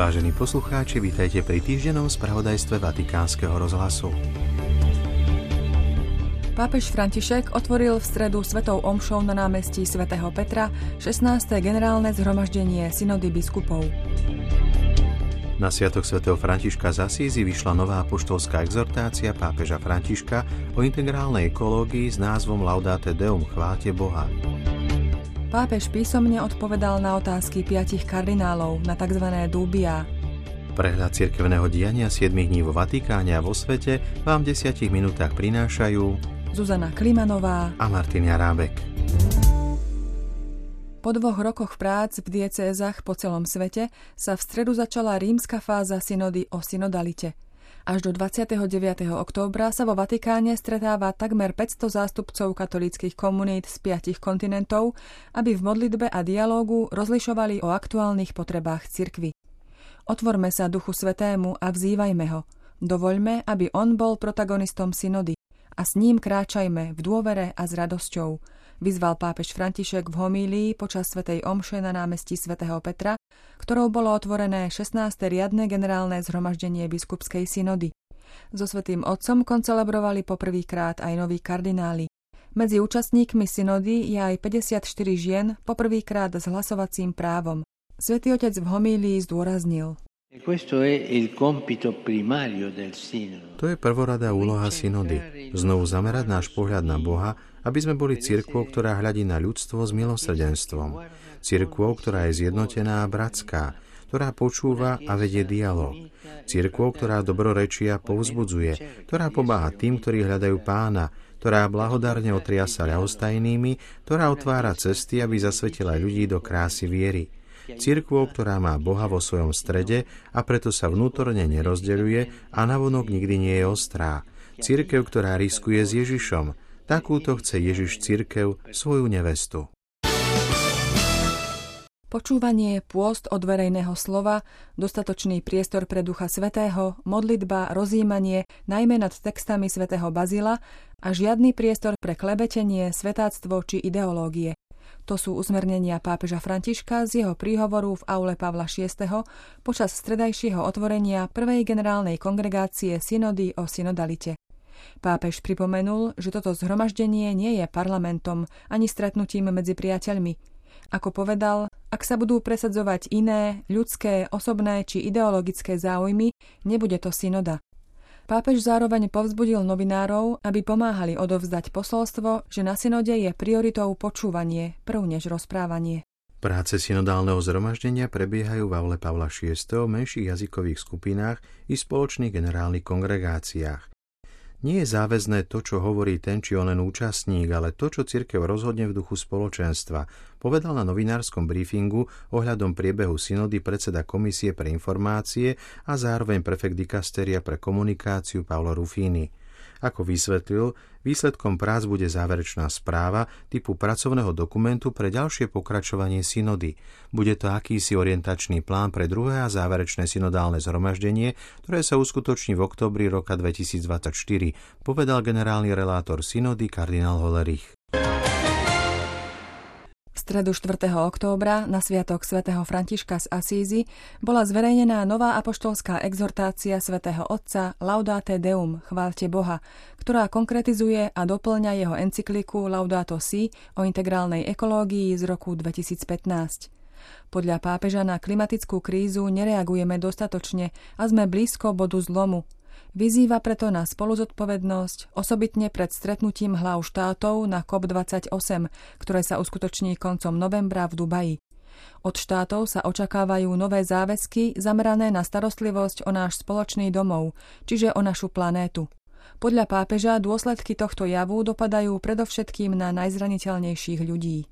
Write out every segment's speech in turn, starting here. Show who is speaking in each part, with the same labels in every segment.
Speaker 1: Vážení poslucháči, vítajte pri týždennom spravodajstve Vatikánskeho rozhlasu.
Speaker 2: Pápež František otvoril v stredu svetou omšou na námestí svätého Petra 16. generálne zhromaždenie synody biskupov.
Speaker 1: Na sviatok svätého Františka z Asízy vyšla nová poštolská exhortácia pápeža Františka o integrálnej ekológii s názvom Laudate Deum, chváte Boha.
Speaker 2: Pápež písomne odpovedal na otázky piatich kardinálov na tzv. dúbia.
Speaker 1: Prehľad cirkevného diania 7 dní vo Vatikáne a vo svete vám v 10 minútach prinášajú
Speaker 2: Zuzana Klimanová
Speaker 1: a Martin Jarábek.
Speaker 2: Po dvoch rokoch prác v diecézach po celom svete sa v stredu začala rímska fáza synody o synodalite – až do 29. októbra sa vo Vatikáne stretáva takmer 500 zástupcov katolíckých komunít z piatich kontinentov, aby v modlitbe a dialógu rozlišovali o aktuálnych potrebách cirkvy. Otvorme sa Duchu Svetému a vzývajme ho. Dovoľme, aby on bol protagonistom synody a s ním kráčajme v dôvere a s radosťou, vyzval pápež František v homílii počas svätej omše na námestí svätého Petra, ktorou bolo otvorené 16. riadne generálne zhromaždenie biskupskej synody. So svätým otcom koncelebrovali poprvýkrát aj noví kardináli. Medzi účastníkmi synody je aj 54 žien poprvýkrát s hlasovacím právom. Svetý otec v homílii zdôraznil.
Speaker 1: E to je prvoradá úloha synody. Znovu zamerať náš pohľad na Boha aby sme boli cirkvou, ktorá hľadí na ľudstvo s milosrdenstvom. Cirkvou, ktorá je zjednotená a bratská, ktorá počúva a vedie dialog. Cirkvou, ktorá dobrorečia povzbudzuje, ktorá pomáha tým, ktorí hľadajú pána, ktorá blahodárne otriasa ľahostajnými, ktorá otvára cesty, aby zasvetila ľudí do krásy viery. Cirkvou, ktorá má Boha vo svojom strede a preto sa vnútorne nerozdeľuje a navonok nikdy nie je ostrá. Cirkev, ktorá riskuje s Ježišom, Takúto chce Ježiš cirkev svoju nevestu.
Speaker 2: Počúvanie, pôst od verejného slova, dostatočný priestor pre Ducha Svetého, modlitba, rozímanie, najmä nad textami svätého Bazila a žiadny priestor pre klebetenie, svetáctvo či ideológie. To sú usmernenia pápeža Františka z jeho príhovoru v aule Pavla VI. počas stredajšieho otvorenia prvej generálnej kongregácie synody o synodalite. Pápež pripomenul, že toto zhromaždenie nie je parlamentom ani stretnutím medzi priateľmi. Ako povedal, ak sa budú presadzovať iné, ľudské, osobné či ideologické záujmy, nebude to synoda. Pápež zároveň povzbudil novinárov, aby pomáhali odovzdať posolstvo, že na synode je prioritou počúvanie, prv než rozprávanie.
Speaker 1: Práce synodálneho zhromaždenia prebiehajú v Avle Pavla VI v menších jazykových skupinách i spoločných generálnych kongregáciách. Nie je záväzné to, čo hovorí ten či onen účastník, ale to, čo cirkev rozhodne v duchu spoločenstva, povedal na novinárskom briefingu ohľadom priebehu synody predseda Komisie pre informácie a zároveň prefekt dikasteria pre komunikáciu Paolo Rufini. Ako vysvetlil, výsledkom prác bude záverečná správa typu pracovného dokumentu pre ďalšie pokračovanie synody. Bude to akýsi orientačný plán pre druhé a záverečné synodálne zhromaždenie, ktoré sa uskutoční v oktobri roka 2024, povedal generálny relátor synody kardinál Holerich
Speaker 2: stredu 4. októbra na sviatok svätého Františka z Asízy bola zverejnená nová apoštolská exhortácia svätého Otca Laudate Deum, chválte Boha, ktorá konkretizuje a doplňa jeho encykliku Laudato Si o integrálnej ekológii z roku 2015. Podľa pápeža na klimatickú krízu nereagujeme dostatočne a sme blízko bodu zlomu, Vyzýva preto na spoluzodpovednosť, osobitne pred stretnutím hlav štátov na COP28, ktoré sa uskutoční koncom novembra v Dubaji. Od štátov sa očakávajú nové záväzky zamerané na starostlivosť o náš spoločný domov, čiže o našu planétu. Podľa pápeža dôsledky tohto javu dopadajú predovšetkým na najzraniteľnejších ľudí.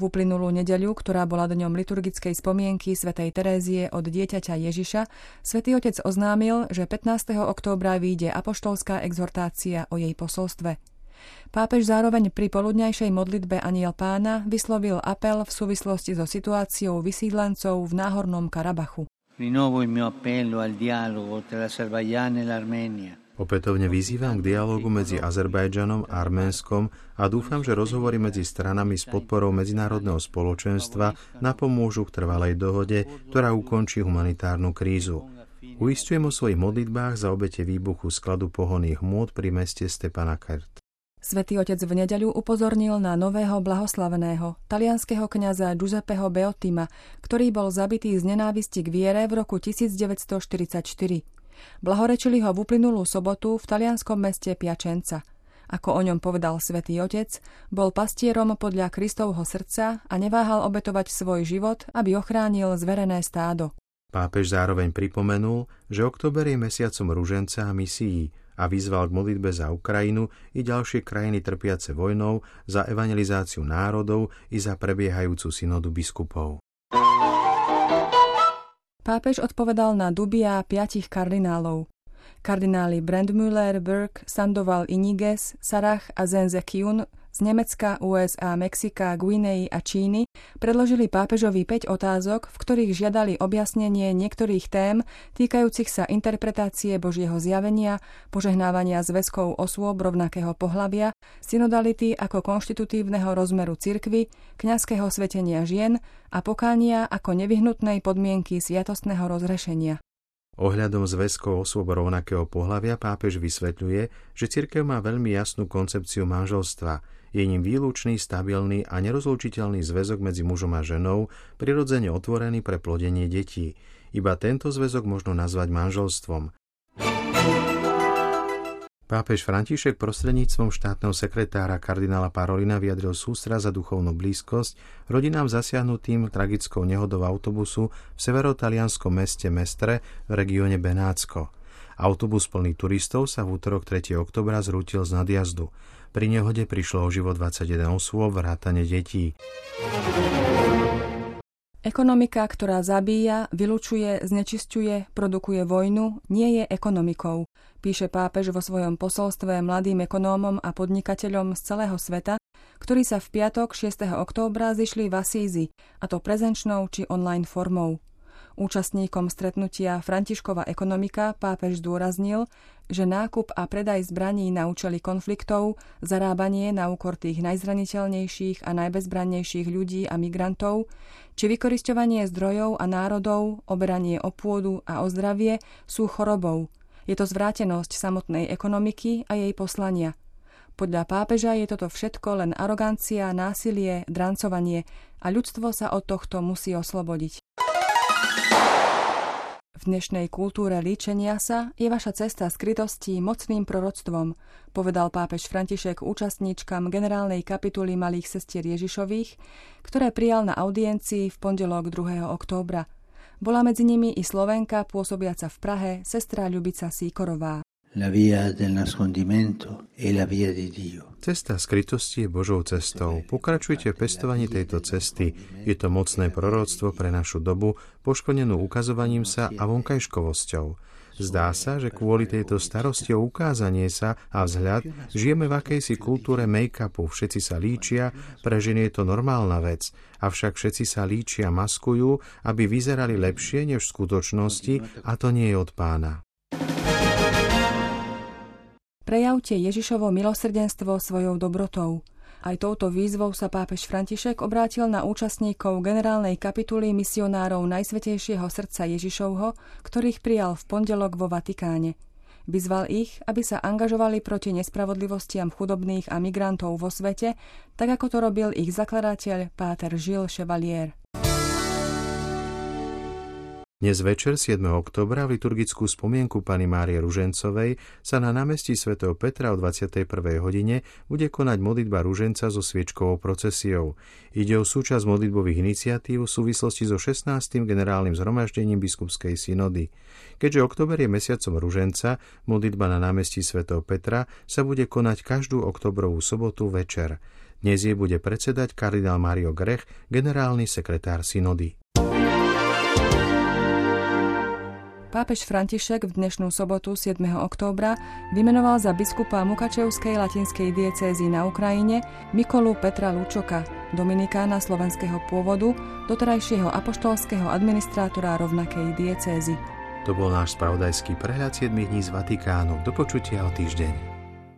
Speaker 2: V uplynulú nedeľu, ktorá bola dňom liturgickej spomienky svätej Terézie od dieťaťa Ježiša, svätý Otec oznámil, že 15. októbra vyjde apoštolská exhortácia o jej posolstve. Pápež zároveň pri poludňajšej modlitbe Aniel pána vyslovil apel v súvislosti so situáciou vysídlencov v Náhornom Karabachu.
Speaker 1: Opätovne vyzývam k dialogu medzi Azerbajdžanom a Arménskom a dúfam, že rozhovory medzi stranami s podporou medzinárodného spoločenstva napomôžu k trvalej dohode, ktorá ukončí humanitárnu krízu. Uistujem o svojich modlitbách za obete výbuchu skladu pohonných môd pri meste Stepanakert.
Speaker 2: Svetý otec v nedeľu upozornil na nového blahoslaveného, talianského kňaza Giuseppeho Beotima, ktorý bol zabitý z nenávisti k viere v roku 1944. Blahorečili ho v uplynulú sobotu v talianskom meste Piačenca. Ako o ňom povedal svätý Otec, bol pastierom podľa Kristovho srdca a neváhal obetovať svoj život, aby ochránil zverené stádo.
Speaker 1: Pápež zároveň pripomenul, že oktober je mesiacom ruženca a misií a vyzval k modlitbe za Ukrajinu i ďalšie krajiny trpiace vojnou, za evangelizáciu národov i za prebiehajúcu synodu biskupov.
Speaker 2: Pápež odpovedal na dubia piatich kardinálov. Kardináli Brandmüller, Burke, Sandoval Iniges, Sarach a Zenze Kyun z Nemecka, USA, Mexika, Guinei a Číny predložili pápežovi 5 otázok, v ktorých žiadali objasnenie niektorých tém týkajúcich sa interpretácie Božieho zjavenia, požehnávania zväzkov osôb rovnakého pohlavia, synodality ako konštitutívneho rozmeru cirkvy, kňazského svetenia žien a pokánia ako nevyhnutnej podmienky sviatostného rozrešenia.
Speaker 1: Ohľadom zväzkov osôb rovnakého pohľavia pápež vysvetľuje, že cirkev má veľmi jasnú koncepciu manželstva. Je ním výlučný, stabilný a nerozlučiteľný zväzok medzi mužom a ženou, prirodzene otvorený pre plodenie detí. Iba tento zväzok možno nazvať manželstvom. Pápež František prostredníctvom štátneho sekretára kardinála Parolina vyjadril sústra za duchovnú blízkosť rodinám zasiahnutým tragickou nehodou autobusu v severotalianskom meste Mestre v regióne Benácko. Autobus plný turistov sa v útorok 3. oktobra zrútil z nadjazdu. Pri nehode prišlo o život 21 osôb, vrátane detí.
Speaker 2: Ekonomika, ktorá zabíja, vylučuje, znečisťuje, produkuje vojnu, nie je ekonomikou, píše pápež vo svojom posolstve mladým ekonómom a podnikateľom z celého sveta, ktorí sa v piatok 6. októbra zišli v Asízi, a to prezenčnou či online formou. Účastníkom stretnutia Františkova ekonomika pápež zdôraznil, že nákup a predaj zbraní na účely konfliktov, zarábanie na úkor tých najzraniteľnejších a najbezbrannejších ľudí a migrantov, či vykorisťovanie zdrojov a národov, oberanie o pôdu a o zdravie sú chorobou. Je to zvrátenosť samotnej ekonomiky a jej poslania. Podľa pápeža je toto všetko len arogancia, násilie, drancovanie a ľudstvo sa od tohto musí oslobodiť. V dnešnej kultúre líčenia sa je vaša cesta skrytosti mocným proroctvom, povedal pápež František účastníčkam generálnej kapituly Malých sestier Ježišových, ktoré prijal na audiencii v pondelok 2. októbra. Bola medzi nimi i Slovenka pôsobiaca v Prahe, sestra Ľubica Síkorová.
Speaker 1: Cesta skrytosti je Božou cestou. Pokračujte v pestovaní tejto cesty. Je to mocné proroctvo pre našu dobu, poškodenú ukazovaním sa a vonkajškovosťou. Zdá sa, že kvôli tejto starosti o ukázanie sa a vzhľad žijeme v akejsi kultúre make-upu. Všetci sa líčia, pre ženy je to normálna vec, avšak všetci sa líčia, maskujú, aby vyzerali lepšie než v skutočnosti a to nie je od pána.
Speaker 2: Prejavte Ježišovo milosrdenstvo svojou dobrotou. Aj touto výzvou sa pápež František obrátil na účastníkov generálnej kapituly misionárov Najsvetejšieho srdca Ježišovho, ktorých prijal v pondelok vo Vatikáne. Vyzval ich, aby sa angažovali proti nespravodlivostiam chudobných a migrantov vo svete, tak ako to robil ich zakladateľ Páter Žil Chevalier.
Speaker 1: Dnes večer 7. oktobra v liturgickú spomienku pani Márie Ružencovej sa na námestí svätého Petra o 21. hodine bude konať modlitba Ruženca so sviečkovou procesiou. Ide o súčasť modlitbových iniciatív v súvislosti so 16. generálnym zhromaždením biskupskej synody. Keďže oktober je mesiacom Ruženca, modlitba na námestí svätého Petra sa bude konať každú oktobrovú sobotu večer. Dnes je bude predsedať kardinál Mario Grech, generálny sekretár synody.
Speaker 2: Pápež František v dnešnú sobotu 7. októbra vymenoval za biskupa Mukačevskej latinskej diecézy na Ukrajine Mikolu Petra Lučoka, dominikána slovenského pôvodu, doterajšieho apoštolského administrátora rovnakej diecézy.
Speaker 1: To bol náš spravodajský prehľad 7 dní z Vatikánu. Do počutia o týždeň.